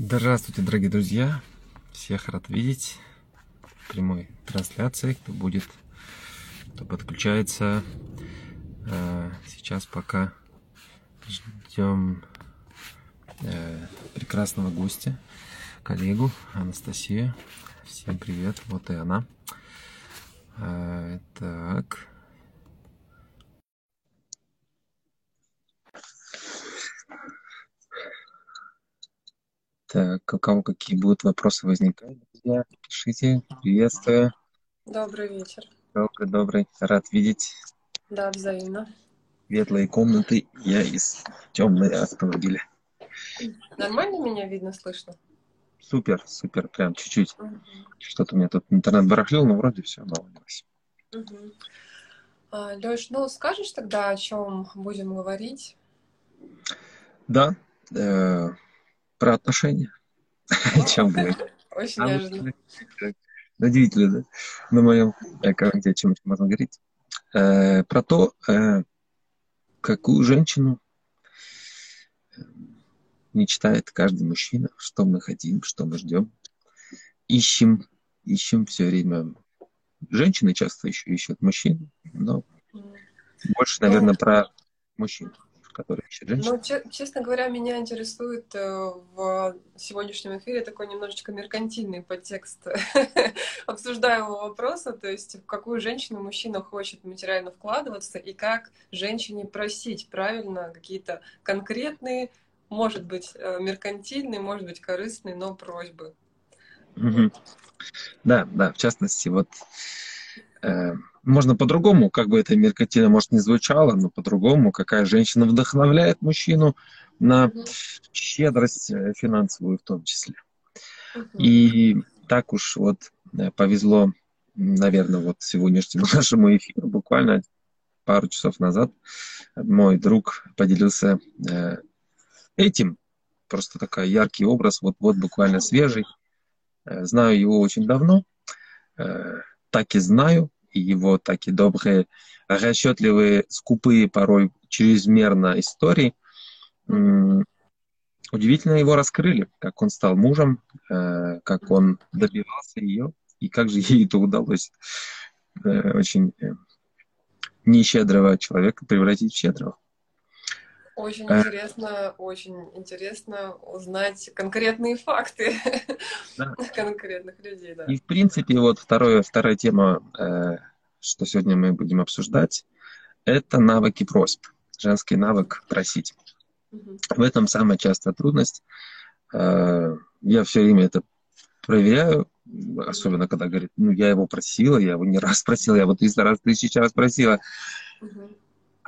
Здравствуйте, дорогие друзья! Всех рад видеть прямой трансляции, кто будет, кто подключается. Э, сейчас пока ждем э, прекрасного гостя, коллегу Анастасию. Всем привет, вот и она. Э, так, Так, у кого какие будут вопросы возникать, друзья, пишите. Приветствую. Добрый вечер. Добрый, добрый. Рад видеть. Да, взаимно. Светлые комнаты, я из темной автомобиля. Нормально меня видно, слышно? Супер, супер, прям чуть-чуть. Угу. Что-то у меня тут интернет барахлил, но вроде все наладилось. Угу. А, Леш, ну скажешь тогда, о чем будем говорить? Да, э, про отношения. Чем говорить? Очень неожиданно. Удивительно, да? На моем аккаунте о чем можно говорить. Э, про то, э, какую женщину мечтает каждый мужчина, что мы хотим, что мы ждем. Ищем, ищем все время. Женщины часто еще ищут мужчин, но больше, наверное, про мужчин которые ищет женщина? Ну, честно говоря, меня интересует э, в сегодняшнем эфире такой немножечко меркантильный подтекст обсуждаемого вопроса, то есть в какую женщину мужчина хочет материально вкладываться и как женщине просить правильно какие-то конкретные, может быть, э, меркантильные, может быть, корыстные, но просьбы. Да, да, в частности, вот можно по-другому, как бы это меркантильно, может, не звучало, но по-другому, какая женщина вдохновляет мужчину на щедрость э, финансовую в том числе. И так уж вот э, повезло, наверное, вот сегодняшнему нашему эфиру, буквально пару часов назад мой друг поделился э, этим, просто такой яркий образ, вот, вот буквально свежий. Знаю его очень давно, так и знаю, и его такие добрые, расчетливые, скупые порой чрезмерно истории, удивительно его раскрыли, как он стал мужем, э, как он добивался ее, и как же ей это удалось э, очень э, нещедрого человека превратить в щедрого. Очень а... интересно, очень интересно узнать конкретные факты да. конкретных людей. Да. И в принципе, вот второе, вторая тема, э, что сегодня мы будем обсуждать, это навыки просьб, женский навык просить. Угу. В этом самая частая трудность. Э, я все время это проверяю, особенно когда говорит, ну я его просила, я его не раз просила, я его 300 раз, тысячу раз просила. Угу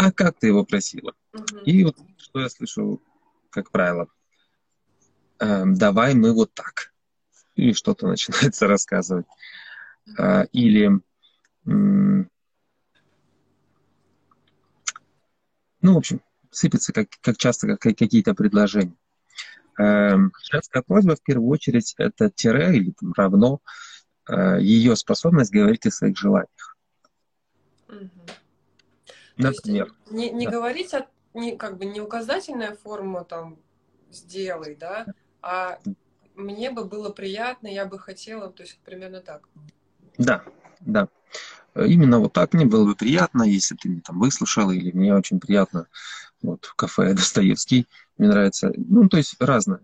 а как ты его просила? Угу. И вот что я слышу, как правило, э, давай мы вот так. Или что-то начинается рассказывать. Э, или ну, в общем, сыпется как, как часто как, какие-то предложения. Э, женская просьба, в первую очередь, это тире или там, равно э, ее способность говорить о своих желаниях. Угу. Например. То есть не, не да. говорить, о, не, как бы не указательная форма там сделай, да, а мне бы было приятно, я бы хотела, то есть примерно так. Да, да. Именно вот так мне было бы приятно, если ты меня там выслушал, или мне очень приятно, вот в кафе Достоевский, мне нравится, ну, то есть разное.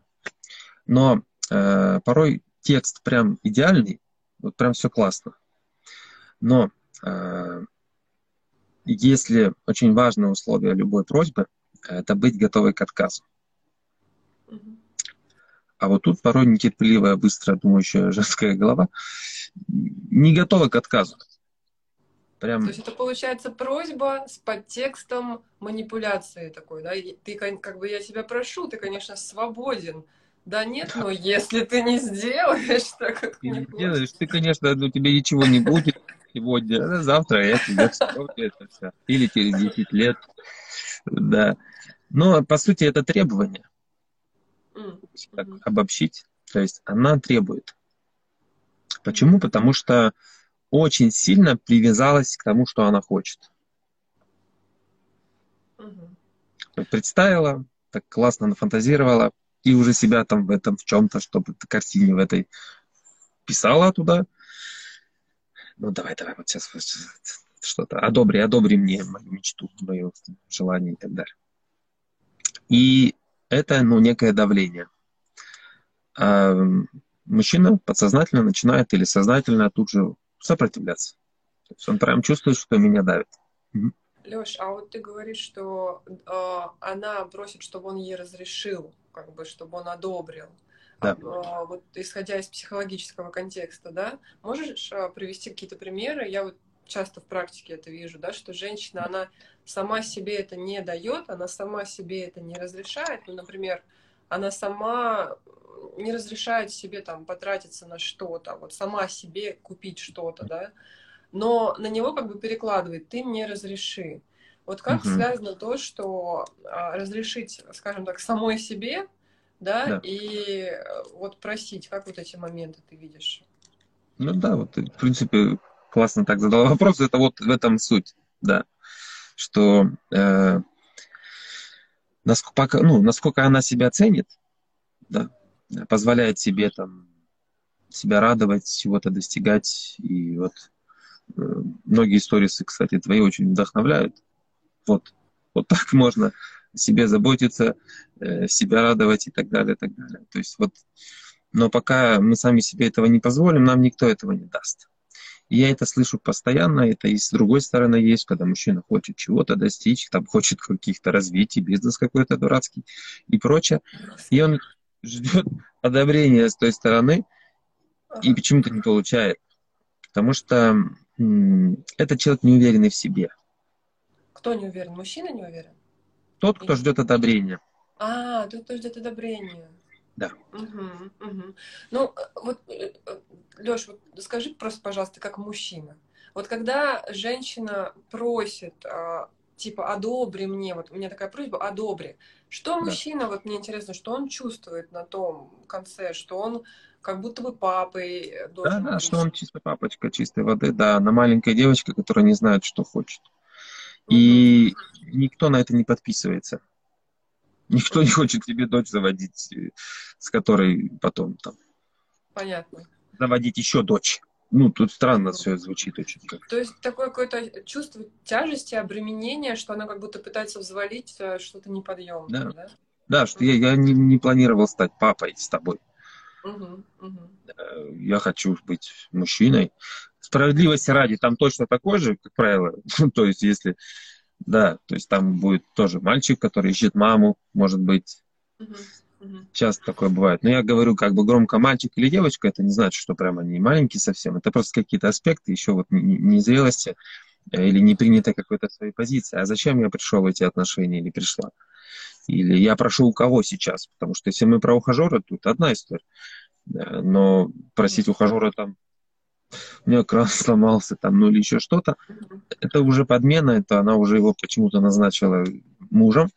Но э, порой текст прям идеальный, вот прям все классно. Но э, если очень важное условие любой просьбы, это быть готовой к отказу. А вот тут порой нетерпеливая, быстро думающая женская голова не готова к отказу. Прям... То есть это получается просьба с подтекстом манипуляции такой, да? Ты как бы я тебя прошу, ты, конечно, свободен. Да нет, но если ты не сделаешь так, как ты не делаешь, ты, конечно, ну, тебе ничего не будет сегодня, а завтра это, это все. Или через 10 лет. Да. Но, по сути, это требование. Так, обобщить. То есть она требует. Почему? Потому что очень сильно привязалась к тому, что она хочет. Представила, так классно нафантазировала, и уже себя там в этом в чем-то, чтобы картине в этой писала туда. Ну, давай, давай, вот сейчас что-то. Одобри, одобри мне мою мечту, мое желание и так далее. И это, ну, некое давление. А мужчина подсознательно начинает или сознательно тут же сопротивляться. То есть он прям чувствует, что меня давит. Леш, а вот ты говоришь, что э, она просит, чтобы он ей разрешил, как бы, чтобы он одобрил. Да. А, вот исходя из психологического контекста, да, можешь а, привести какие-то примеры? Я вот часто в практике это вижу, да, что женщина, она сама себе это не дает, она сама себе это не разрешает. Ну, например, она сама не разрешает себе там потратиться на что-то, вот сама себе купить что-то, да, но на него как бы перекладывает, ты мне разреши. Вот как угу. связано то, что а, разрешить, скажем так, самой себе, да, да, и вот просить, как вот эти моменты ты видишь? Ну да, вот в принципе классно так задал вопрос, это вот в этом суть, да, что э, насколько, ну, насколько она себя ценит, да, позволяет себе там себя радовать, чего-то достигать. И вот э, многие истории, кстати, твои очень вдохновляют. Вот, вот так можно себе заботиться, э, себя радовать и так далее, и так далее. То есть вот, но пока мы сами себе этого не позволим, нам никто этого не даст. И я это слышу постоянно, это и с другой стороны есть, когда мужчина хочет чего-то достичь, там хочет каких-то развитий, бизнес какой-то дурацкий и прочее. И он ждет одобрения с той стороны и почему-то не получает. Потому что этот человек не уверенный в себе. Кто не уверен? Мужчина не уверен? Тот, кто ждет одобрения. А, тот, кто ждет одобрения. Да. Угу, угу. Ну, вот, э, э, Леш, вот скажи просто, пожалуйста, как мужчина. Вот когда женщина просит, а, типа, одобри мне, вот у меня такая просьба, одобри. Что мужчина, да. вот мне интересно, что он чувствует на том конце, что он как будто бы папой э, должен Да, да, что он чисто папочка чистой воды, да, она маленькая девочка, которая не знает, что хочет. И никто на это не подписывается. Никто не хочет тебе дочь заводить, э, с которой потом там... Понятно. Заводить еще дочь. Ну, тут странно все звучит очень. Как... То есть такое какое-то чувство тяжести, обременения, что она как будто пытается взвалить э, что-то неподъемное, да? Да, да что я, я не, не планировал стать папой с тобой. Угу, угу. Я хочу быть мужчиной. Справедливости ради, там точно такой же, как правило. то есть, если да, то есть там будет тоже мальчик, который ищет маму, может быть. Uh-huh. Часто такое бывает. Но я говорю как бы громко мальчик или девочка, это не значит, что прямо они маленькие совсем. Это просто какие-то аспекты еще вот незрелости э, или не принятой какой-то своей позиции. А зачем я пришел в эти отношения или пришла? Или я прошу у кого сейчас? Потому что если мы про ухажера, тут одна история. Но просить ухажера там у нее кран сломался там, ну или еще что-то. Это уже подмена, это она уже его почему-то назначила мужем.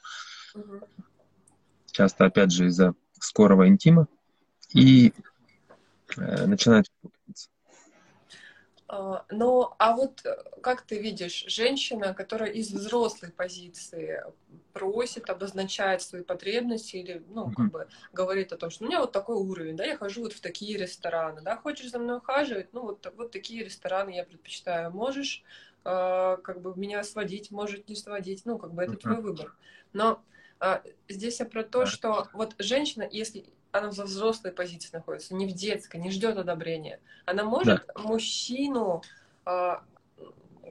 Часто, опять же, из-за скорого интима. И э, начинает ну, а вот э, как ты видишь, женщина, которая из взрослой позиции просит, обозначает свои потребности или, ну, как бы говорит о том, что у меня вот такой уровень, да, я хожу вот в такие рестораны, да, хочешь за мной ухаживать, ну, вот, вот такие рестораны я предпочитаю. Можешь э, как бы меня сводить, может не сводить, ну, как бы это твой выбор. Но э, здесь я про то, что вот женщина, если она в взрослой позиции находится, не в детской, не ждет одобрения. Она может да. мужчину а,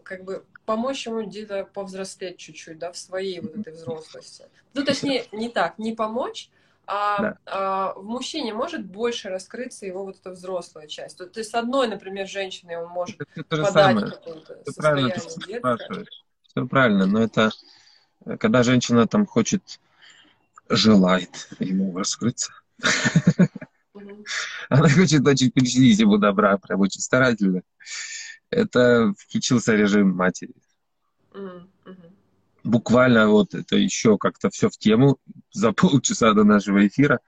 как бы помочь ему где-то повзрослеть чуть-чуть, да, в своей вот этой взрослости. Ну, точнее, не так, не помочь, а, да. а в мужчине может больше раскрыться его вот эта взрослая часть. То, то есть с одной, например, женщиной он может это, подать какое-то состояние детское. Все правильно, но это когда женщина там хочет, желает ему раскрыться, она хочет очень причинить ему добра, прям очень старательно. Это включился режим матери. Буквально вот это еще как-то все в тему за полчаса до нашего эфира.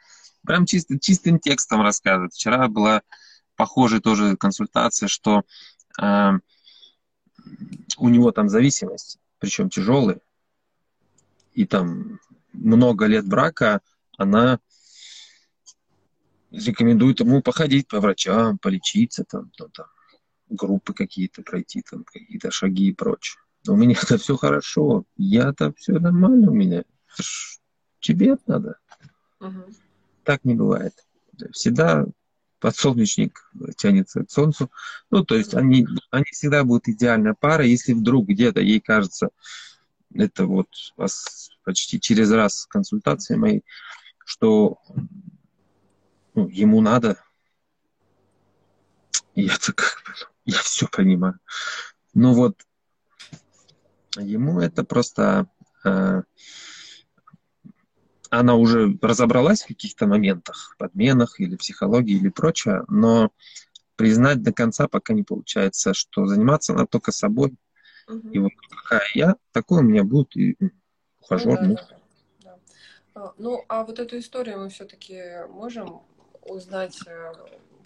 Прям чисто, чистым текстом рассказывает. Вчера была похожая тоже консультация, что э, у него там зависимость, причем тяжелая, и там много лет брака, она рекомендуют ему походить по врачам, полечиться, там, там, там группы какие-то пройти, там, какие-то шаги и прочее. Но у меня это все хорошо, я-то все нормально у меня. Тебе это надо. Угу. Так не бывает. Всегда подсолнечник тянется к солнцу. Ну, то есть они, они всегда будут идеальная пара, если вдруг где-то ей кажется, это вот вас почти через раз консультации моей, что ну, ему надо, я-то как бы, я все понимаю. Но вот ему это просто э, она уже разобралась в каких-то моментах, подменах или психологии или прочее, но признать до конца пока не получается, что заниматься она только собой. Угу. И вот какая я, такой у меня будет и ухажер. Ну, да, да, да. А, ну, а вот эту историю мы все-таки можем узнать э,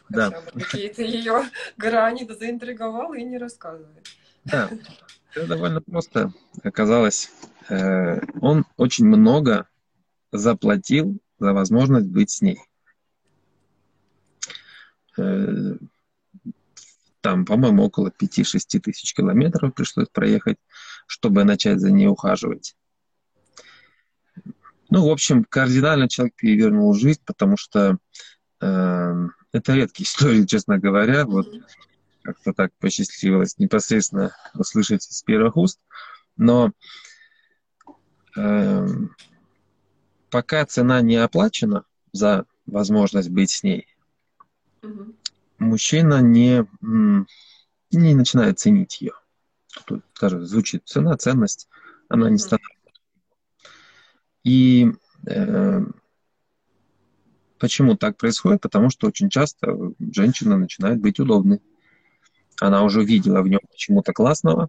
хотя да. бы какие-то ее грани, да заинтриговал и не рассказывает. Да, это довольно просто оказалось. Э, он очень много заплатил за возможность быть с ней. Э, там, по-моему, около 5-6 тысяч километров пришлось проехать, чтобы начать за ней ухаживать. Ну, в общем, кардинально человек перевернул жизнь, потому что это редкие истории, честно говоря. Вот как-то так посчастливилось непосредственно услышать из первых уст. Но э, пока цена не оплачена за возможность быть с ней, угу. мужчина не, не начинает ценить ее. Тут даже звучит цена, ценность, она не становится. И э, почему так происходит? Потому что очень часто женщина начинает быть удобной. Она уже увидела в нем почему-то классного.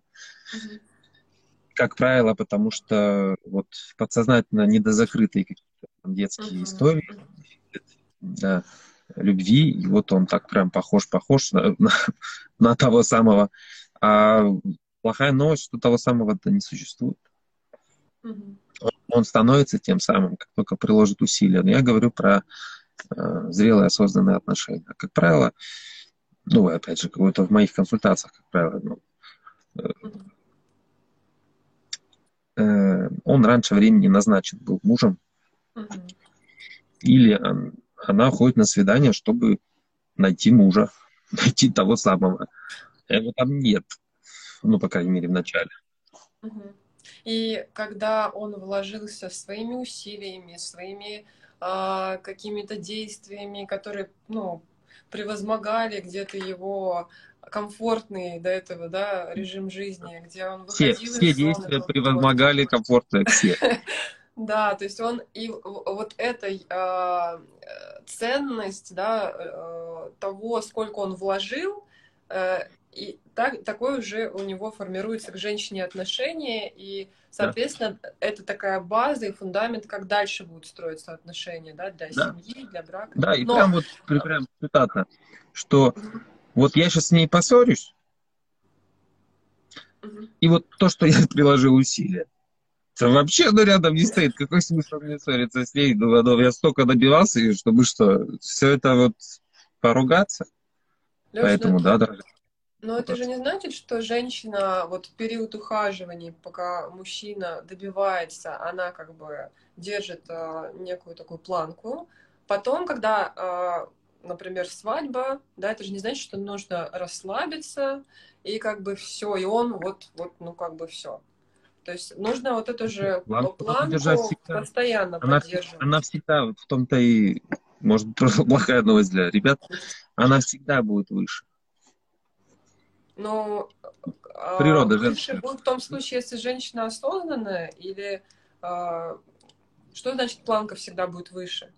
Как правило, потому что вот подсознательно недозакрытые какие-то детские uh-huh. истории да, любви, и вот он так прям похож-похож на, на, на того самого. А плохая новость, что того самого-то не существует. Uh-huh. Он, становится тем самым, как только приложит усилия. Но я говорю про э, зрелые осознанные отношения. Как правило, ну, опять же, какое-то в моих консультациях, как правило, ну, э, Э, он раньше времени назначен был мужем. Угу. Или она ходит на свидание, чтобы найти мужа, найти того самого. Его там нет. Ну, по крайней мере, в начале. И когда он вложился своими усилиями, своими э, какими-то действиями, которые, ну, превозмогали где-то его комфортный до этого, да, режим жизни, где он выходил Все, все действия превозмогали комфортно, все. Да, то есть он и вот эта а, ценность, да, э, того, сколько он вложил, э, и так, такое уже у него формируется к женщине отношение, и, соответственно, да. это такая база и фундамент, как дальше будут строиться отношения, да, для да. семьи, для брака. Да, и Но... прям вот прям цитата, что вот я сейчас с ней поссорюсь, и вот то, что я приложил усилия, это вообще ну, рядом не стоит. Какой смысл мне ссориться с ней? Ну, ну, я столько добивался, чтобы что, все это вот поругаться. Леш, Поэтому, да, дорогая. Но это же не значит, что женщина вот в период ухаживания, пока мужчина добивается, она как бы держит э, некую такую планку. Потом, когда э, например, свадьба, да, это же не значит, что нужно расслабиться, и как бы все, и он вот, вот, ну, как бы все. То есть нужно вот эту же планку, планку всегда. постоянно она, поддерживать. Она всегда, в том-то и, может быть, просто плохая новость для ребят, она всегда будет выше. Ну, природа выше женская. будет в том случае, если женщина осознанная, или а, что значит планка всегда будет выше?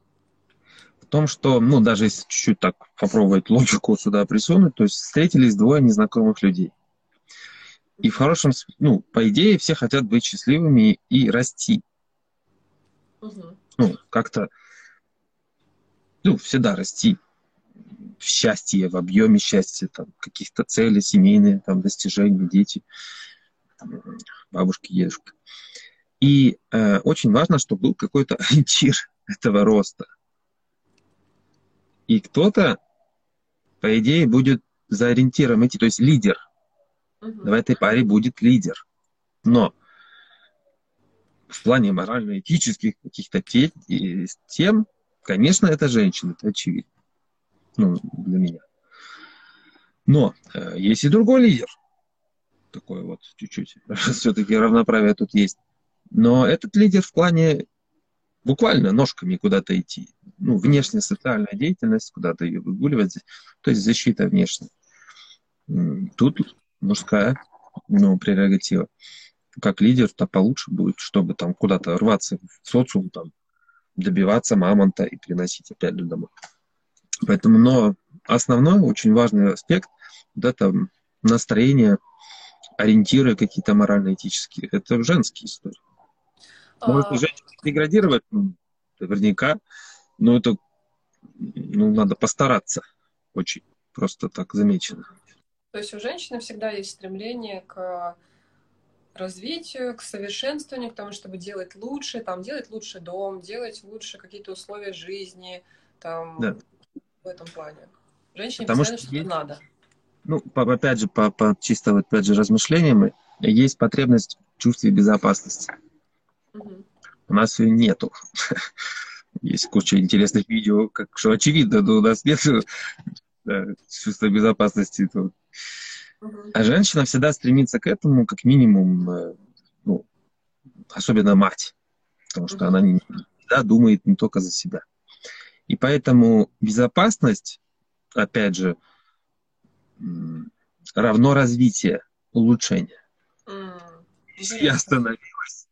в том, что, ну, даже если чуть-чуть так попробовать логику сюда присунуть, то есть встретились двое незнакомых людей. И в хорошем, ну, по идее, все хотят быть счастливыми и расти. Угу. Ну, как-то, ну, всегда расти в счастье, в объеме счастья, там, каких-то целей семейные, там, достижения, дети, там, бабушки, дедушка. И э, очень важно, чтобы был какой-то ориентир этого роста. И кто-то, по идее, будет за ориентиром идти, то есть лидер. Угу. В этой паре будет лидер. Но в плане морально-этических каких-то тем, конечно, это женщина, это очевидно. Ну, для меня. Но э, есть и другой лидер. Такой вот чуть-чуть. Все-таки равноправие тут есть. Но этот лидер в плане буквально ножками куда-то идти. Ну, внешняя социальная деятельность, куда-то ее выгуливать, то есть защита внешняя. Тут мужская ну, прерогатива. Как лидер-то получше будет, чтобы там куда-то рваться в социум, там, добиваться мамонта и приносить опять же домой. Поэтому, но основной, очень важный аспект, вот это настроение, ориентиры какие-то морально-этические, это женские истории. Может, а... женщина деградировать, ну, наверняка, но это ну, надо постараться очень, просто так замечено. То есть у женщины всегда есть стремление к развитию, к совершенствованию, к тому, чтобы делать лучше, там, делать лучше дом, делать лучше какие-то условия жизни, там, да. В этом плане. Женщине Потому что, что надо. Ну, по, опять же, по, по чисто опять же размышлениям, есть потребность в чувстве безопасности. Угу. У нас ее нету. Есть куча интересных видео, как что очевидно, но у нас нет да, чувства безопасности. То. А женщина всегда стремится к этому, как минимум, э, ну, особенно мать, потому что она не, всегда думает не только за себя. И поэтому безопасность, опять же, равно развитие, улучшение. Mm. Я остановилась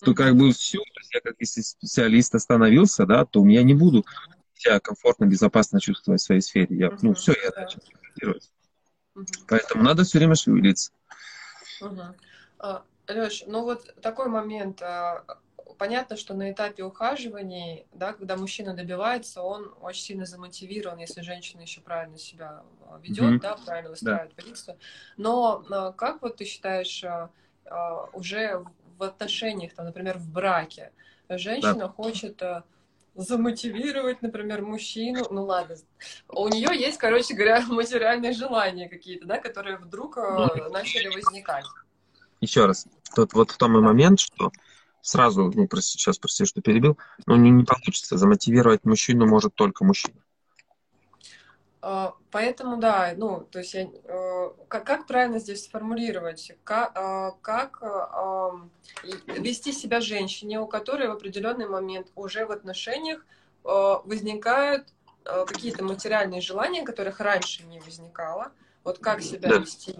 то как бы все, то есть я как если специалист остановился, да, то я не буду себя комфортно, безопасно чувствовать в своей сфере. Я, ну, все, я начал делать. Поэтому надо все время шевелиться. uh Леш, ну вот такой момент. А, понятно, что на этапе ухаживаний, да, когда мужчина добивается, он очень сильно замотивирован, если женщина еще правильно себя а, ведет, mm-hmm. да, правильно выстраивает да. позицию. Но как вот ты считаешь, уже в отношениях, там, например, в браке, женщина да. хочет замотивировать, например, мужчину, ну ладно, у нее есть, короче говоря, материальные желания какие-то, да, которые вдруг ну, начали возникать. Еще раз, тут вот в том и момент, что сразу, ну, прости, сейчас прости, что перебил, но не, не получится, замотивировать мужчину может только мужчина. А, поэтому, да, ну, то есть я, э, как, как правильно здесь сформулировать, как, а, как вести себя женщине, у которой в определенный момент уже в отношениях э, возникают э, какие-то материальные желания, которых раньше не возникало. Вот как себя да. вести?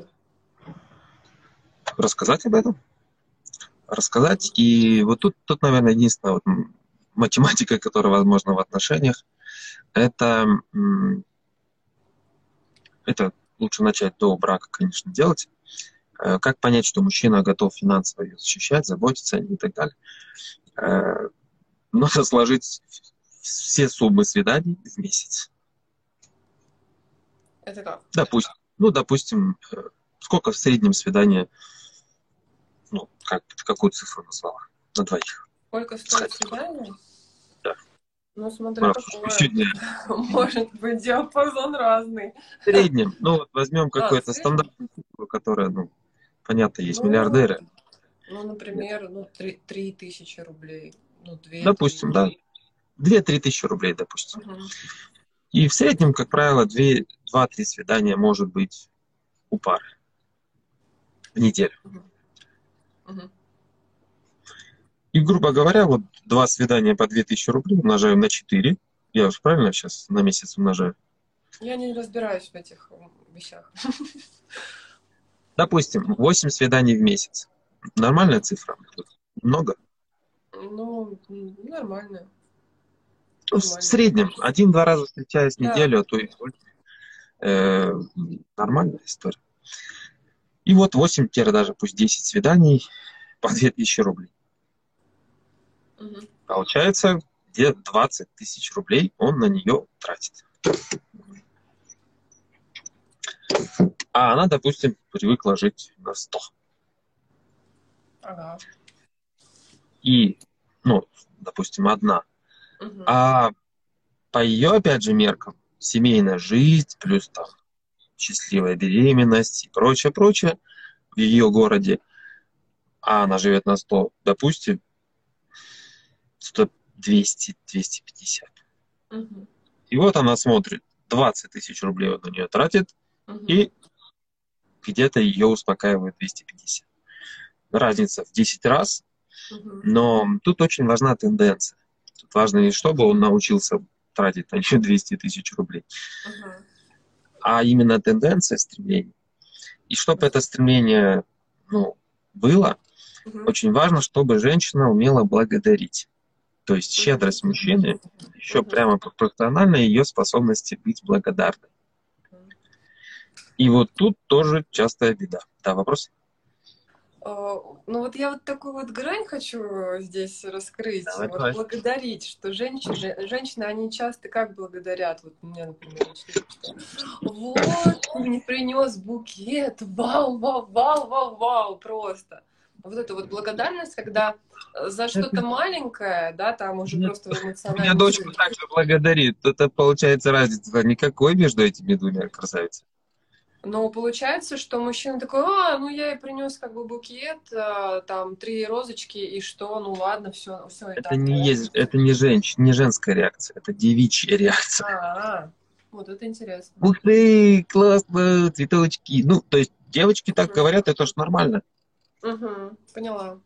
Рассказать об этом? Рассказать. И вот тут, тут наверное, единственная вот математика, которая возможна в отношениях, это это лучше начать до брака, конечно, делать. Э, как понять, что мужчина готов финансово ее защищать, заботиться и так далее? Э, нужно сложить все суммы свиданий в месяц. Это как? Допустим, ну, допустим, э, сколько в среднем свидание, ну, как, какую цифру назвала, на двоих? Сколько стоит свидание? Ну, смотри, а. Может быть, диапазон разный. В среднем. Ну, вот возьмем а, какое-то стандартное цифру, которое, ну, понятно, есть ну, миллиардеры. Ну, например, ну, 3, 3 тысячи рублей. Ну, 2 допустим, да. 2-3 тысячи рублей, допустим. Угу. И в среднем, как правило, 2-3 свидания может быть у пары в неделю. Угу. Угу. И, грубо говоря, вот два свидания по 2000 рублей умножаю на 4. Я уж правильно сейчас на месяц умножаю? Я не разбираюсь в этих вещах. Допустим, 8 свиданий в месяц. Нормальная цифра? Много? Ну, нормально. Ну, в среднем. Один-два раза встречаясь в да. неделю, а то и больше. Э, нормальная история. И вот 8, даже пусть 10 свиданий по 2000 рублей. Угу. Получается, где 20 тысяч рублей он на нее тратит. А она, допустим, привыкла жить на 100. Ага. И, ну, допустим, одна. Угу. А по ее, опять же, меркам, семейная жизнь, плюс там счастливая беременность и прочее, прочее в ее городе, а она живет на 100, допустим, 100, 200, 250. Угу. И вот она смотрит, 20 тысяч рублей он на нее тратит, угу. и где-то ее успокаивает 250. Разница в 10 раз, угу. но тут очень важна тенденция. Тут важно не чтобы он научился тратить на нее 200 тысяч рублей, угу. А именно тенденция стремления. И чтобы это стремление ну, было, угу. очень важно, чтобы женщина умела благодарить. То есть щедрость мужчины еще прямо пропорциональна ее способности быть благодарной. И вот тут тоже частая беда. Да, вопрос? А, ну вот я вот такую вот грань хочу здесь раскрыть, Давай, вот давай. благодарить, что женщины, женщины, они часто как благодарят, вот меня, например, вот, ты мне принес букет, вау, вау, вау, вау, вау, просто вот эта вот благодарность, когда э, за что-то маленькое, да, там уже Нет, просто эмоционально... Меня дочка также благодарит. Это получается разница. Никакой между этими двумя красавицами. Но получается, что мужчина такой, а, ну я и принес как бы букет, а, там три розочки, и что, ну ладно, все, все. Это не да? есть, это не женщ, не женская реакция, это девичья реакция. А, вот это интересно. Ух ты, классно, цветочки. Ну, то есть девочки так говорят, это же нормально. Угу, поняла.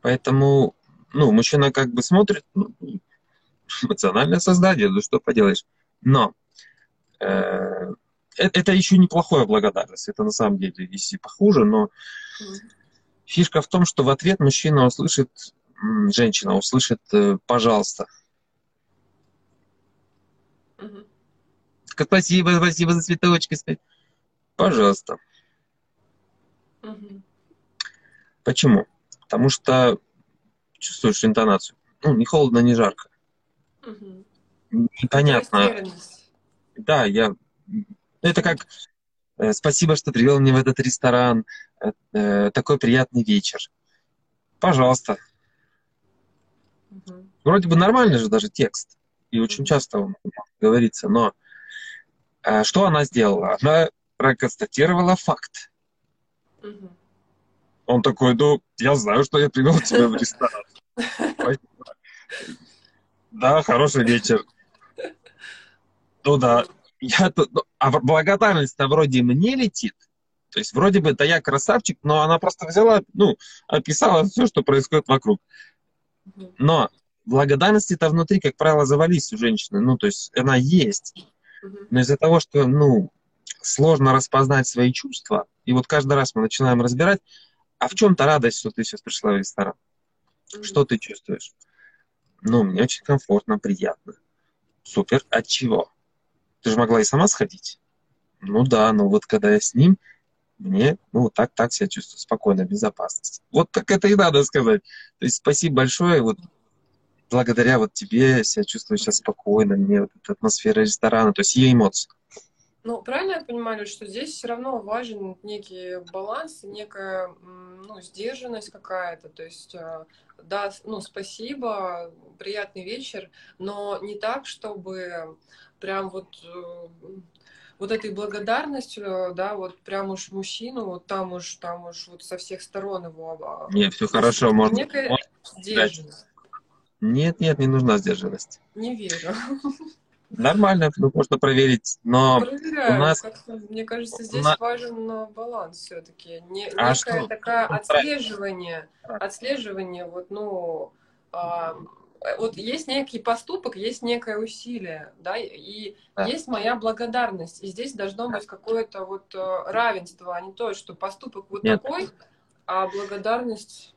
Поэтому, ну, мужчина как бы смотрит, ну, эмоциональное создание, ну что поделаешь. Но э, э, это еще неплохое благодарность, это на самом деле есть и похуже, но фишка в том, что в ответ мужчина услышит, женщина услышит э, «пожалуйста». Угу. Спасибо, спасибо за цветочки. Пожалуйста. Угу. Почему? Потому что чувствуешь интонацию. Ну, не холодно, не жарко. Угу. Непонятно. Да, я... Это как э, спасибо, что привел меня в этот ресторан. Э, э, такой приятный вечер. Пожалуйста. Угу. Вроде бы нормальный же даже текст. И очень часто он говорится. Но что она сделала? Она проконстатировала факт. Он такой, ну, я знаю, что я привел тебя в ресторан. Да, хороший вечер. Ну да, я тут, ну, а благодарность-то вроде мне летит. То есть вроде бы это я красавчик, но она просто взяла, ну, описала все, что происходит вокруг. Но благодарности-то внутри, как правило, завались у женщины. Ну, то есть она есть. Но из-за того, что, ну, сложно распознать свои чувства, и вот каждый раз мы начинаем разбирать, а в чем-то радость, что ты сейчас пришла в ресторан. Что ты чувствуешь? Ну, мне очень комфортно, приятно. Супер. От чего? Ты же могла и сама сходить. Ну да, но вот когда я с ним, мне, ну, так, так себя чувствую, спокойно, безопасность. Вот так это и надо сказать. То есть спасибо большое, вот благодаря вот тебе я себя чувствую сейчас спокойно, мне вот эта атмосфера ресторана, то есть ее эмоции. Ну, правильно я понимаю, что здесь все равно важен некий баланс, некая ну, сдержанность какая-то. То есть, э, да, ну, спасибо, приятный вечер, но не так, чтобы прям вот э, вот этой благодарностью, да, вот прям уж мужчину, вот там уж, там уж вот со всех сторон его... Нет, все хорошо, можно... Некая можно сдержанность. Нет, нет, не нужна сдержанность. Не верю. Нормально, ну, можно проверить, но Проверяю, у нас... Мне кажется, здесь на... важен баланс все-таки. Не, а некое что? такое отслеживание, отслеживание, вот, ну, а, вот есть некий поступок, есть некое усилие, да, и да. есть моя благодарность, и здесь должно быть какое-то вот э, равенство, а не то, что поступок вот Нет. такой, а благодарность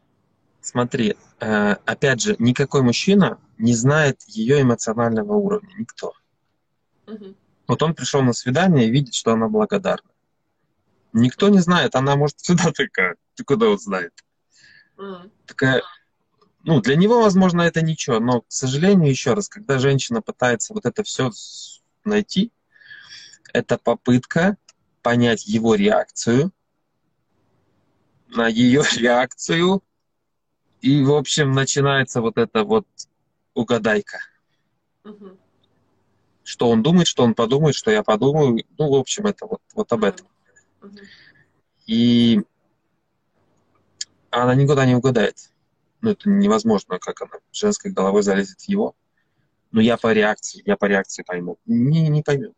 Смотри, э, опять же, никакой мужчина не знает ее эмоционального уровня, никто. Угу. Вот он пришел на свидание и видит, что она благодарна. Никто не знает, она может всегда такая. Ты куда он знает? Mm. Такая, ну, для него, возможно, это ничего, но, к сожалению, еще раз, когда женщина пытается вот это все найти, это попытка понять его реакцию, на ее реакцию, и, в общем, начинается вот эта вот угадайка. Угу что он думает, что он подумает, что я подумаю. Ну, в общем, это вот, вот об этом. И она никуда не угадает. Ну, это невозможно, как она женской головой залезет в его. Но я по реакции, я по реакции пойму. Не, не поймет.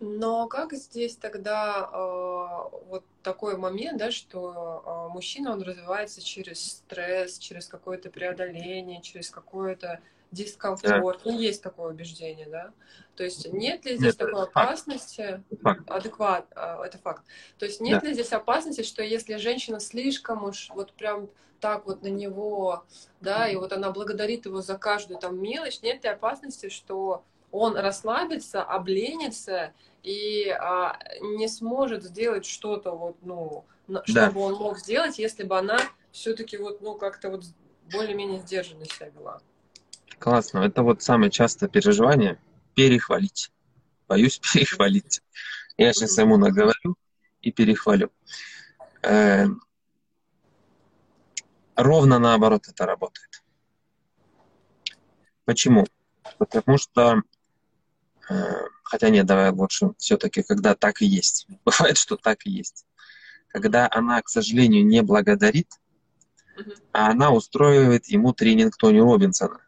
Но как здесь тогда э, вот такой момент, да, что э, мужчина, он развивается через стресс, через какое-то преодоление, через какое-то дискомфорт. Да. Ну, есть такое убеждение, да? То есть нет ли здесь нет, такой опасности? Факт. Адекват, э, это факт. То есть нет да. ли здесь опасности, что если женщина слишком уж вот прям так вот на него, да, и вот она благодарит его за каждую там мелочь, нет ли опасности, что он расслабится, обленится и а, не сможет сделать что-то вот, ну, чтобы да. он мог сделать, если бы она все-таки вот, ну, как-то вот более-менее сдержанно себя вела. Классно. Это вот самое частое переживание – перехвалить. Боюсь перехвалить. Я сейчас ему наговорю и перехвалю. Э, ровно наоборот это работает. Почему? Потому что Э, хотя нет, давай лучше все-таки, когда так и есть. Бывает, что так и есть. Когда она, к сожалению, не благодарит, а она устраивает ему тренинг Тони Робинсона.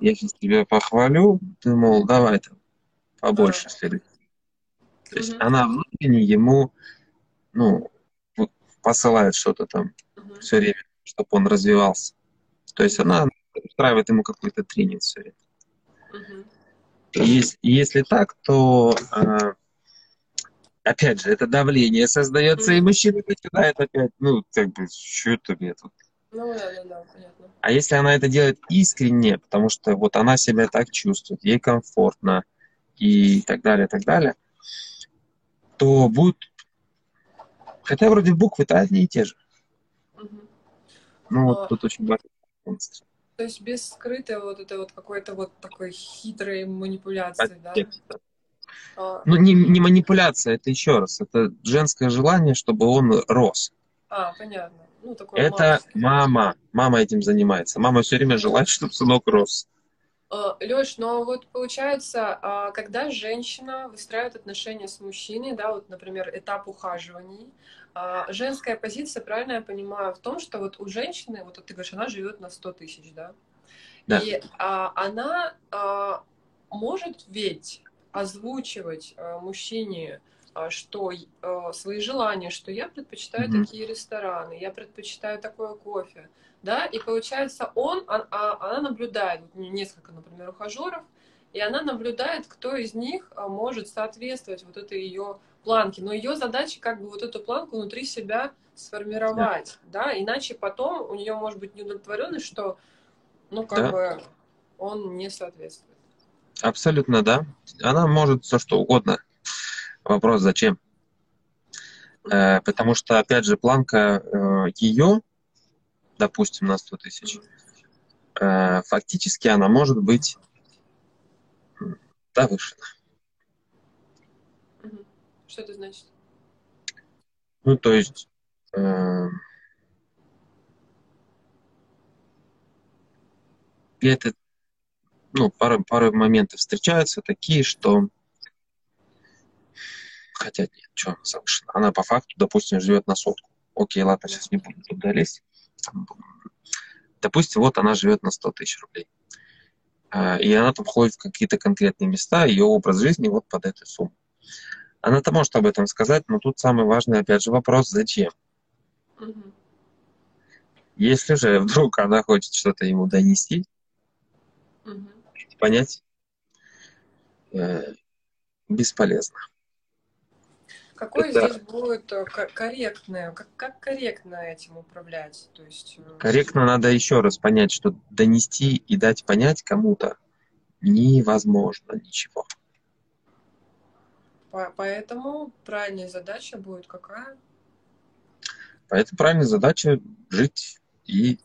Я сейчас тебя похвалю, ты, мол, давай там побольше да. следует. То есть угу. она внутренне ему, ну, посылает что-то там угу. все время, чтобы он развивался. То есть она устраивает ему какой-то тренинг все время. Угу. Если, если так, то а, опять же, это давление создается, и мужчина начинает опять, ну, как бы, что это мне тут? Ну, да, да, да, понятно. А если она это делает искренне, потому что вот она себя так чувствует, ей комфортно и так далее, и так далее, то будет... Хотя вроде буквы-то одни и те же. Угу. Ну, вот а... тут очень важно. То есть без скрытой вот этой вот какой-то вот такой хитрой манипуляции, да? А... Ну, не, не манипуляция, это еще раз, это женское желание, чтобы он рос. А, понятно. Ну, такое это мама, мама этим занимается. Мама все время желает, чтобы сынок рос. А, Леш, но вот получается, а, когда женщина выстраивает отношения с мужчиной, да, вот, например, этап ухаживаний, а, женская позиция, правильно я понимаю, в том, что вот у женщины, вот ты говоришь, она живет на 100 тысяч, да? Да. И а, она а, может ведь озвучивать а, мужчине, что а, свои желания, что я предпочитаю mm-hmm. такие рестораны, я предпочитаю такое кофе, да, и получается он, а, а, она наблюдает, несколько, например, ухажеров, и она наблюдает, кто из них а, может соответствовать вот этой ее планки. Но ее задача как бы вот эту планку внутри себя сформировать, да, да? иначе потом у нее может быть неудовлетворенность, что, ну, как да. бы он не соответствует. Абсолютно, да. Она может все что угодно. Вопрос зачем? Э, потому что, опять же, планка э, ее, допустим, на 100 тысяч, э, фактически она может быть завышена. Что это значит? Ну, то есть э, это, ну, пара, пара моментов встречаются такие, что хотя нет, что она завышена. Она по факту, допустим, живет на сотку. Окей, ладно, сейчас не буду туда лезть. Допустим, вот она живет на 100 тысяч рублей. Э, и она там ходит в какие-то конкретные места, ее образ жизни вот под эту сумму. Она-то может об этом сказать, но тут самый важный, опять же, вопрос, зачем? Угу. Если же вдруг она хочет что-то ему донести, угу. понять, э, бесполезно. Какое Это... здесь будет э, корректное, как, как корректно этим управлять? То есть... Э, корректно надо еще раз понять, что донести и дать понять кому-то невозможно ничего. Поэтому правильная задача будет какая? Поэтому правильная задача жить и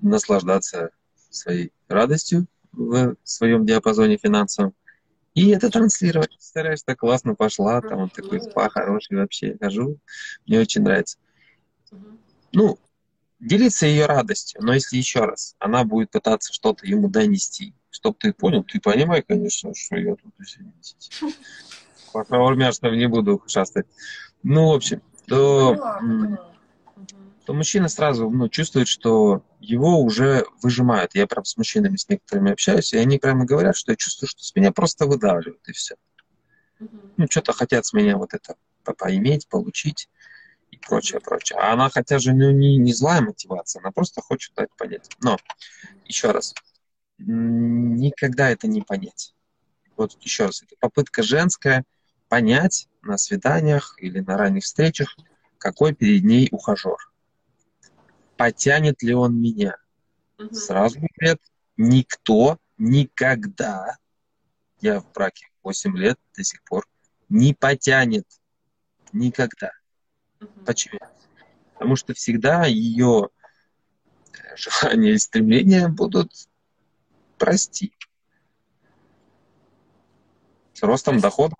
наслаждаться своей радостью в своем диапазоне финансовом. И это транслировать. Стараюсь, так классно пошла, там вот такой спа хороший вообще, хожу. Мне очень нравится. Ну, делиться ее радостью, но если еще раз, она будет пытаться что-то ему донести, Чтоб ты понял, ты понимай, конечно, что я тут. По не буду шастать. Ну, в общем, то, то мужчина сразу ну, чувствует, что его уже выжимают. Я прям с мужчинами, с некоторыми общаюсь, и они прямо говорят, что я чувствую, что с меня просто выдавливают, и все. Ну, что-то хотят с меня вот это поиметь, получить и прочее, прочее. А она, хотя же ну, не, не злая мотивация, она просто хочет дать понять. Но, еще раз, никогда это не понять. Вот еще раз, это попытка женская понять на свиданиях или на ранних встречах, какой перед ней ухажер. Потянет ли он меня? Угу. Сразу говорят, никто никогда, я в браке 8 лет до сих пор, не потянет. Никогда. Почему? Потому что всегда ее э, желания и стремления будут расти. С ростом расти. дохода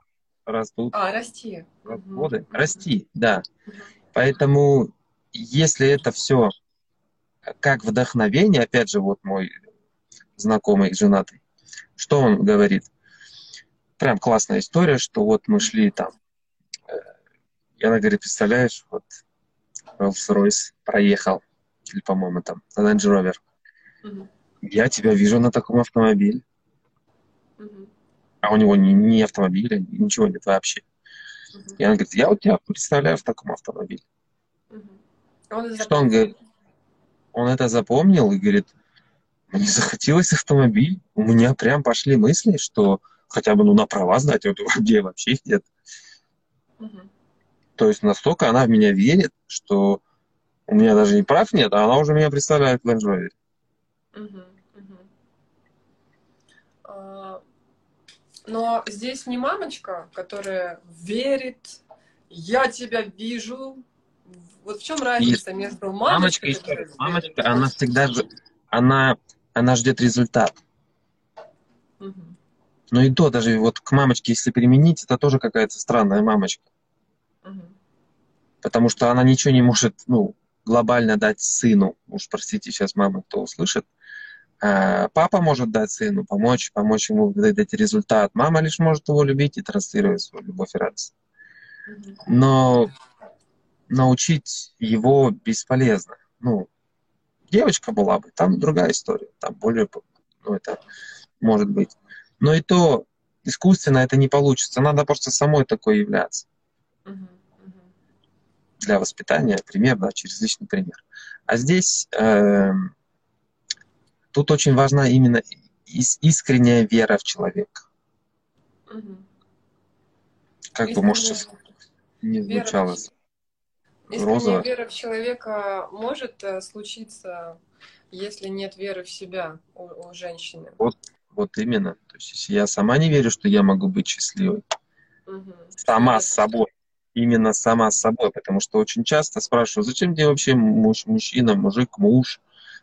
растут. А, расти. Расходы. Угу. Расти, да. Угу. Поэтому, если это все как вдохновение, опять же, вот мой знакомый женатый, что он говорит? Прям классная история, что вот мы шли там и она говорит, представляешь, вот Rolls-Royce проехал, или, по-моему, там, Land Rover. Угу. Я тебя вижу на таком автомобиле. Угу. А у него ни, ни автомобиля, ничего нет вообще. Угу. И она говорит, я вот тебя представляю в таком автомобиле. Угу. Он Что он говорит? Он это запомнил и говорит, мне захотелось автомобиль. У меня прям пошли мысли, что хотя бы ну, на права сдать, вот где вообще их нет. Угу. То есть настолько она в меня верит, что у меня даже и прав нет, а она уже меня представляет в Land Rover. Угу, угу. А, но здесь не мамочка, которая верит, я тебя вижу. Вот в чем разница и между мамочкой, мамочка, и мамочка, она всегда она, она ждет результат. Угу. Но и то даже вот к мамочке, если применить, это тоже какая-то странная мамочка. Потому что она ничего не может, ну, глобально дать сыну. Уж простите, сейчас мама кто услышит. А, папа может дать сыну, помочь, помочь ему дать результат. Мама лишь может его любить и транслировать свою любовь и радость. Но научить его бесполезно. Ну, девочка была бы, там другая история, там более, ну, это может быть. Но и то искусственно это не получится, надо просто самой такой являться. Uh-huh для воспитания пример, да, через личный пример. А здесь э, тут очень важна именно искренняя вера в человека. Угу. Как бы, может, сейчас не звучало вера розово. вера в человека может э, случиться, если нет веры в себя у, у женщины. Вот, вот именно. То есть, если я сама не верю, что я могу быть счастливой, угу. сама с собой, именно сама с собой, потому что очень часто спрашивают, зачем тебе вообще муж, мужчина, мужик, муж,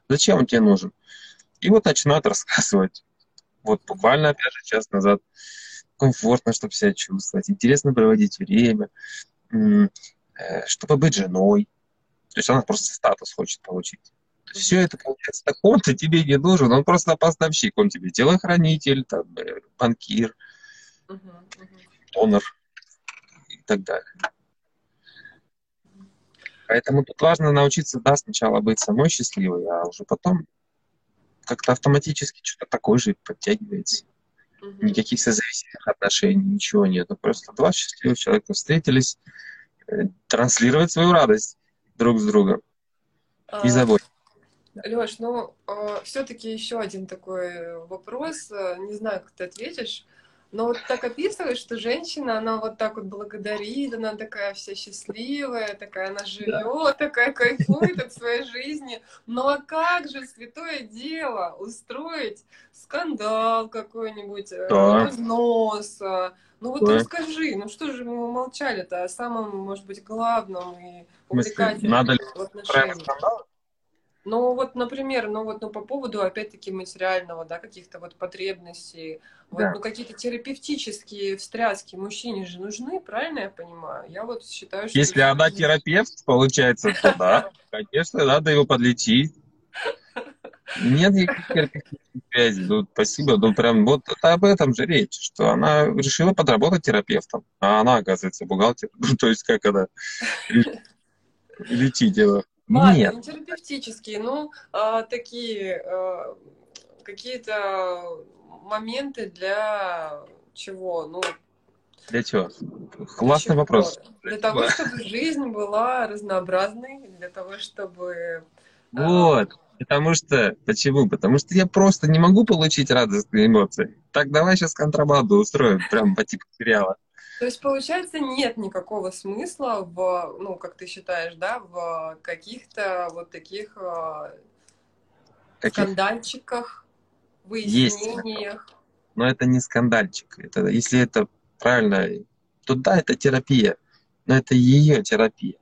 зачем он тебе нужен? И вот начинают рассказывать. Вот буквально, опять же, час назад, комфортно, чтобы себя чувствовать, интересно проводить время, чтобы быть женой. То есть она просто статус хочет получить. Все это получается, так он-то тебе не нужен, он просто поставщик, он тебе телохранитель, там, э, банкир, донор так далее. Поэтому тут важно научиться, да, сначала быть самой счастливой, а уже потом как-то автоматически что-то такое же подтягивается. Никаких созависимых отношений, ничего нет. Просто два счастливых человека встретились, э, транслировать свою радость друг с другом и заботиться. Леш, ну, э, все-таки еще один такой вопрос. Э, не знаю, как ты ответишь. Но вот так описываешь, что женщина, она вот так вот благодарит, она такая вся счастливая, такая она живет, такая кайфует от своей жизни. Ну а как же святое дело устроить скандал какой-нибудь, э, да. разнос? Ну вот да. расскажи, ну что же мы молчали-то о самом, может быть, главном и увлекательном Надо ли? Ну вот, например, ну вот, ну по поводу, опять-таки, материального, да, каких-то вот потребностей, вот, да. ну какие-то терапевтические встряски мужчине же нужны, правильно я понимаю? Я вот считаю, что... Если она терапевт, получается, то да, конечно, надо его подлечить. Нет никаких связей. Ну, спасибо. Ну, прям вот это об этом же речь, что она решила подработать терапевтом, а она, оказывается, бухгалтер. Ну, то есть, как она лечить его. Ладно, Нет. не терапевтические, ну, а, такие а, какие-то моменты для чего? Ну, для чего? Классный для вопрос. Для, того, чтобы жизнь была разнообразной, для того, чтобы... А, вот. Потому что, почему? Потому что я просто не могу получить радостные эмоции. Так, давай сейчас контрабанду устроим, прям по типу сериала. То есть, получается, нет никакого смысла в, ну, как ты считаешь, да, в каких-то вот таких э, Каких? скандальчиках, выяснениях. Есть. Но это не скандальчик. Это, если это правильно, то да, это терапия. Но это ее терапия.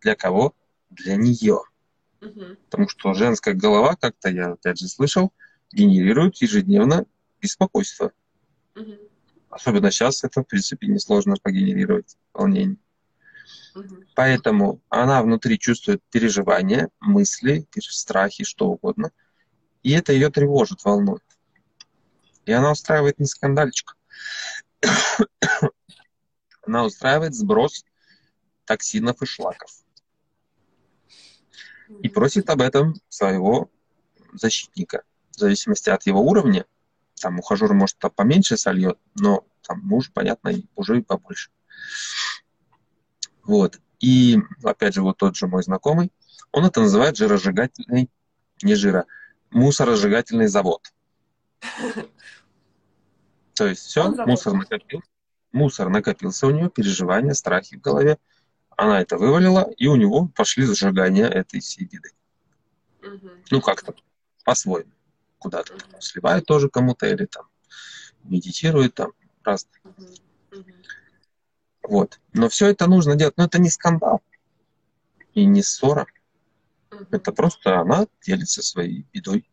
Для кого? Для нее. Угу. Потому что женская голова, как-то я опять же слышал, генерирует ежедневно беспокойство. Угу. Особенно сейчас это, в принципе, несложно погенерировать волнение. Угу. Поэтому она внутри чувствует переживания, мысли, страхи, что угодно. И это ее тревожит, волнует. И она устраивает не скандальчик. она устраивает сброс токсинов и шлаков. И просит об этом своего защитника. В зависимости от его уровня, там ухажер может поменьше сольет, но там муж, понятно, уже и побольше. Вот. И, опять же, вот тот же мой знакомый, он это называет жиросжигательный, не жира, мусоросжигательный завод. То есть все, мусор накопился, мусор накопился у нее, переживания, страхи в голове. Она это вывалила, и у него пошли зажигания этой всей беды. Ну, как-то по-своему куда-то uh-huh. сливает тоже кому-то или там медитирует там раз. Uh-huh. Вот. Но все это нужно делать. Но это не скандал и не ссора. Uh-huh. Это просто она делится своей бедой.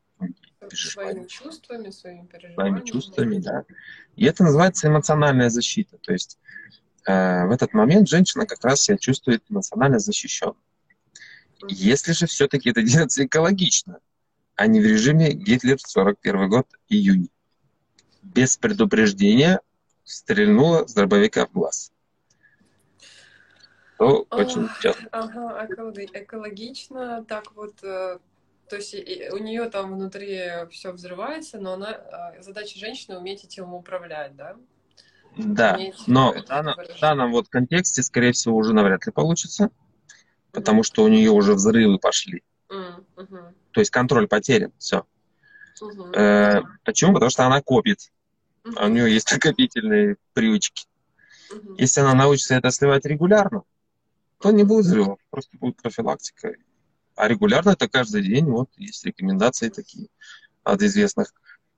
Своими чувствами, своими переживаниями. Своими чувствами, да. И это называется эмоциональная защита. То есть в этот момент женщина как раз себя чувствует эмоционально защищенной. Если же все-таки это делается экологично, а не в режиме Гитлер 41 год, июнь. Без предупреждения стрельнула с дробовика в глаз. То очень часто. Ага, экологично, так вот, э, то есть у нее там внутри все взрывается, но она, э, задача женщины уметь этим управлять, да? Да, но в данном, в данном вот контексте, скорее всего, уже навряд ли получится, потому что у нее уже взрывы пошли. Mm-hmm. То есть контроль потерян, все. Угу. Э, почему? Потому что она копит. Угу. А у нее есть накопительные привычки. Угу. Если она научится это сливать регулярно, то не будет взрывов, просто будет профилактика. А регулярно это каждый день, вот есть рекомендации такие от известных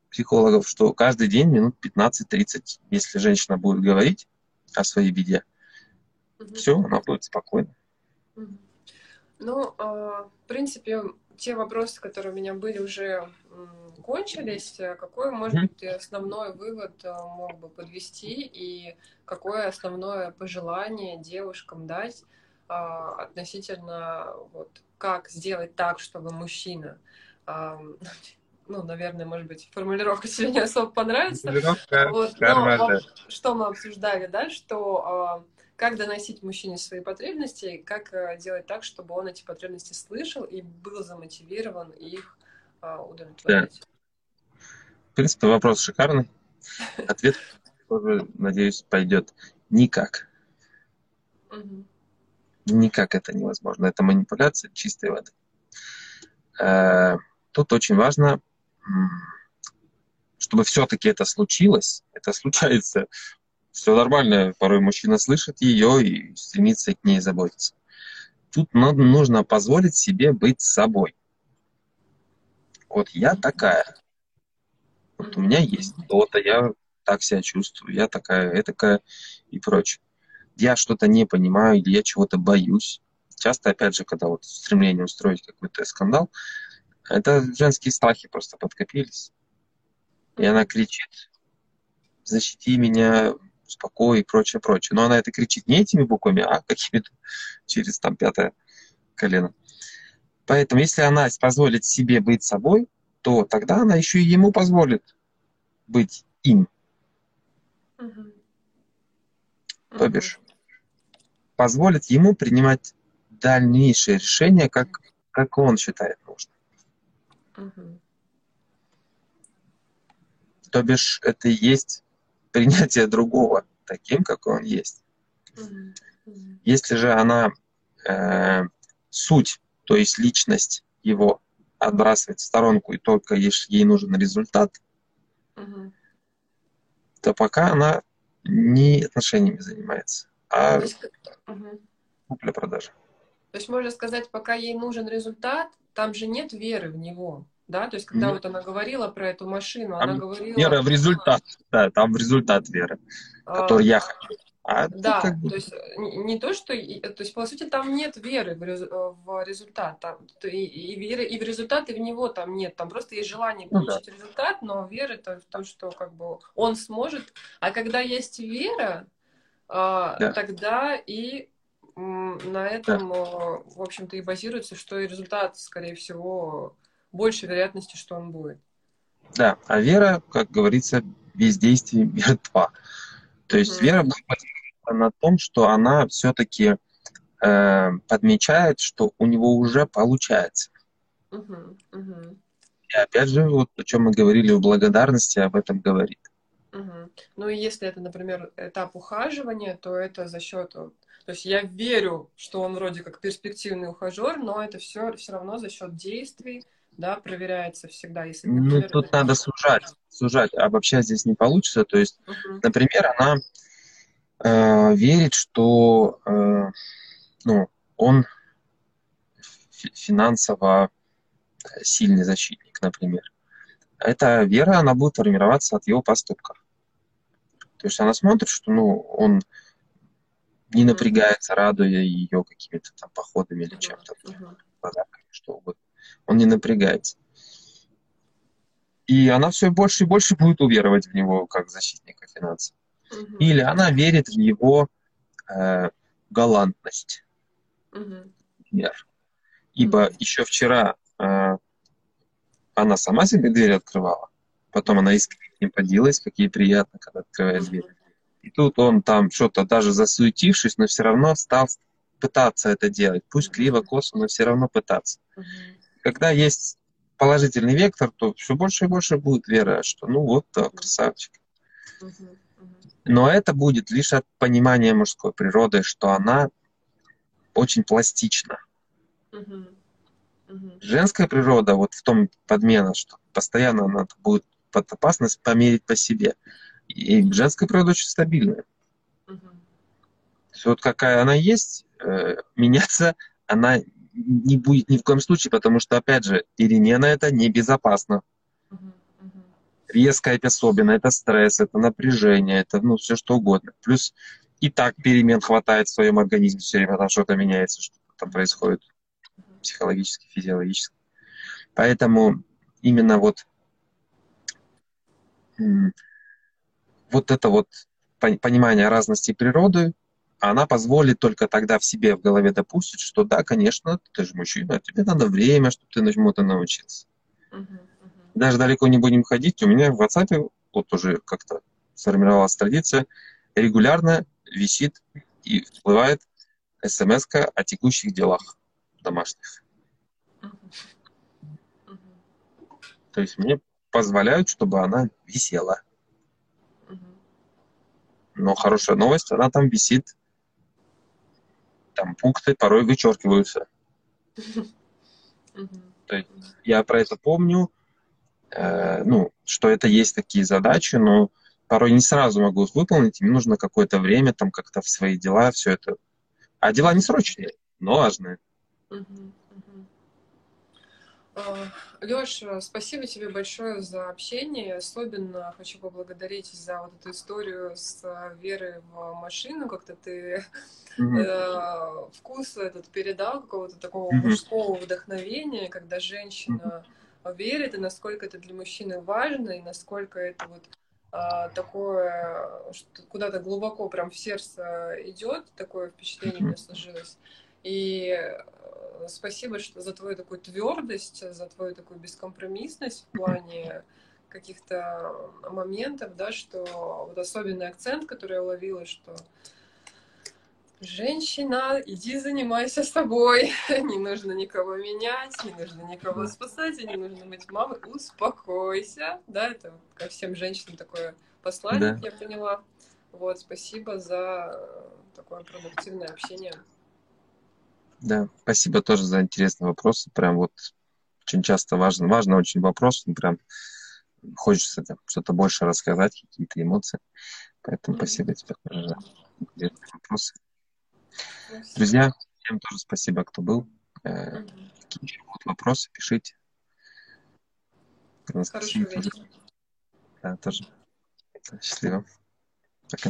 психологов, что каждый день минут 15-30, если женщина будет говорить о своей беде, угу. все, она будет спокойна. Ну, а, в принципе, те вопросы, которые у меня были, уже кончились. Какой, может быть, основной вывод э, мог бы подвести и какое основное пожелание девушкам дать а, относительно вот как сделать так, чтобы мужчина ну, наверное, может быть, формулировка тебе не особо понравится. Вот, но, что мы обсуждали, да, что а, как доносить мужчине свои потребности, как э, делать так, чтобы он эти потребности слышал и был замотивирован их а, удовлетворять. Да. В принципе, вопрос шикарный. Ответ тоже, надеюсь, пойдет никак. Никак это невозможно. Это манипуляция чистой воды. Э, тут очень важно, чтобы все-таки это случилось. Это случается все нормально, порой мужчина слышит ее и стремится к ней заботиться. Тут нужно позволить себе быть собой. Вот я такая. Вот у меня есть то-то, я так себя чувствую, я такая, я такая и прочее. Я что-то не понимаю или я чего-то боюсь. Часто, опять же, когда вот стремление устроить какой-то скандал, это женские страхи просто подкопились. И она кричит, защити меня, успокой и прочее, прочее. Но она это кричит не этими буквами, а какими-то через там пятое колено. Поэтому, если она позволит себе быть собой, то тогда она еще и ему позволит быть им. Мгм. То бишь позволит ему принимать дальнейшие решения, как, как он считает Мгм. То бишь это и есть принятие другого таким, какой он есть. Мгм. Если же она э, суть, то есть личность его отбрасывает в сторонку и только ей, ей нужен результат, Мгм. то пока она не отношениями занимается, а То есть, мгм. То есть можно сказать, пока ей нужен результат, там же нет веры в него. Да, то есть когда Нет. вот она говорила про эту машину, Там она говорила... Вера в результат. Да, там в результат вера, а, который я хочу. А Да, как бы то есть э, не, то, что... и- То есть, по сути, там нет веры в, э, результат. Там, и, и веры и в результат, и в него там нет. Там просто есть желание Ну да. получить результат, но веры то в том, что как бы он сможет. А когда есть вера, а, Да. тогда и на этом, э, в общем-то, и базируется, что и результат, скорее всего, больше вероятности, что он будет. Да, а вера, как говорится, без действий мертва. То есть Мгм. вера будет на том, что она все-таки подмечает, что у него уже получается. Мгм, мгм. И опять же, вот о чем мы говорили, о благодарности об этом говорит. Мгм. Ну и если это, например, этап ухаживания, то это за счет... То есть я верю, что он вроде как перспективный ухажер, но это все все равно за счет действий, да, проверяется всегда. Если, Ну, например, тут это- надо сужать, сужать. Обобщать здесь не получится. То есть, Мгм. например, она э, верит, что э, ну, он фи- финансово э, сильный защитник, например. Эта вера, она будет формироваться от его поступков. То есть она смотрит, что ну, он не напрягается, радуя ее какими-то там походами или чем-то, подарками, что угодно. Он не напрягается. И она все больше и больше будет уверовать в него как защитника финансов. Или она верит в его э, галантность, Мгм. например. Ибо Мгм. еще вчера э, она сама себе дверь открывала, потом она искренне не поделась, какие приятно, когда открываешь Мгм. дверь. И тут он там что-то даже засуетившись, но все равно стал пытаться это делать. Пусть криво, косо, но все равно пытаться. Когда есть положительный вектор, то все больше и больше будет вера, что ну вот, да, красавчик. Но это будет лишь от понимания мужской природы, что она очень пластична. Мгм. Женская природа, вот в том подмена, что постоянно она будет под опасность померить по себе. И женская природа очень стабильная. То есть вот какая она есть, э, меняться она не будет ни в коем случае, потому что, опять же, перемена это небезопасно. Мгм. резкая это особенно, это стресс, это напряжение, это ну все что угодно. Плюс и так перемен хватает в своем организме, все время там что-то меняется, что-то там происходит психологически, физиологически. Поэтому именно вот вот это вот пон- понимание разности природы, она позволит только тогда в себе в голове допустить, что да, конечно, ты же мужчина, тебе надо время, чтобы ты чему-то. Мгм. даже далеко не будем ходить, у меня в WhatsApp вот уже как-то сформировалась традиция, регулярно висит и всплывает смс о текущих делах домашних. То есть мне позволяют, чтобы она висела. Но хорошая новость, она там висит, там пункты порой вычеркиваются. То есть я про это помню, э, ну, что это есть такие задачи, но порой не сразу могу их выполнить, мне нужно какое-то время там как-то в свои дела все это. А дела не срочные, но важные. Леш, спасибо тебе большое за общение. Особенно хочу поблагодарить за вот эту историю с э, верой в машину. Как-то ты Мгм. э, вкус этот передал, какого-то такого Мгм. мужского вдохновения, когда женщина верит, и насколько это для мужчины важно, и насколько это вот а, такое, что куда-то глубоко прям в сердце идет, такое впечатление у меня сложилось. И э, спасибо что, за твою такую твердость, за твою такую бескомпромиссность в плане каких-то моментов, да, что вот особенный акцент, который я уловила, что Женщина, иди занимайся собой. Не нужно никого менять, не нужно никого спасать, не нужно быть мамой. Успокойся. Да, это ко всем женщинам такое послание, да. я поняла. Вот, спасибо за такое продуктивное общение. Да, спасибо тоже за интересные вопросы. Прям вот очень часто важно, важно очень вопрос, ну, прям хочется что-то больше рассказать, какие-то эмоции. Поэтому mm-hmm. спасибо тебе тоже за интересные вопросы. Друзья, всем тоже спасибо, кто был. Э, какие еще будут вопросы, пишите. Хорошего вечера. Да, тоже. Счастливо. Пока.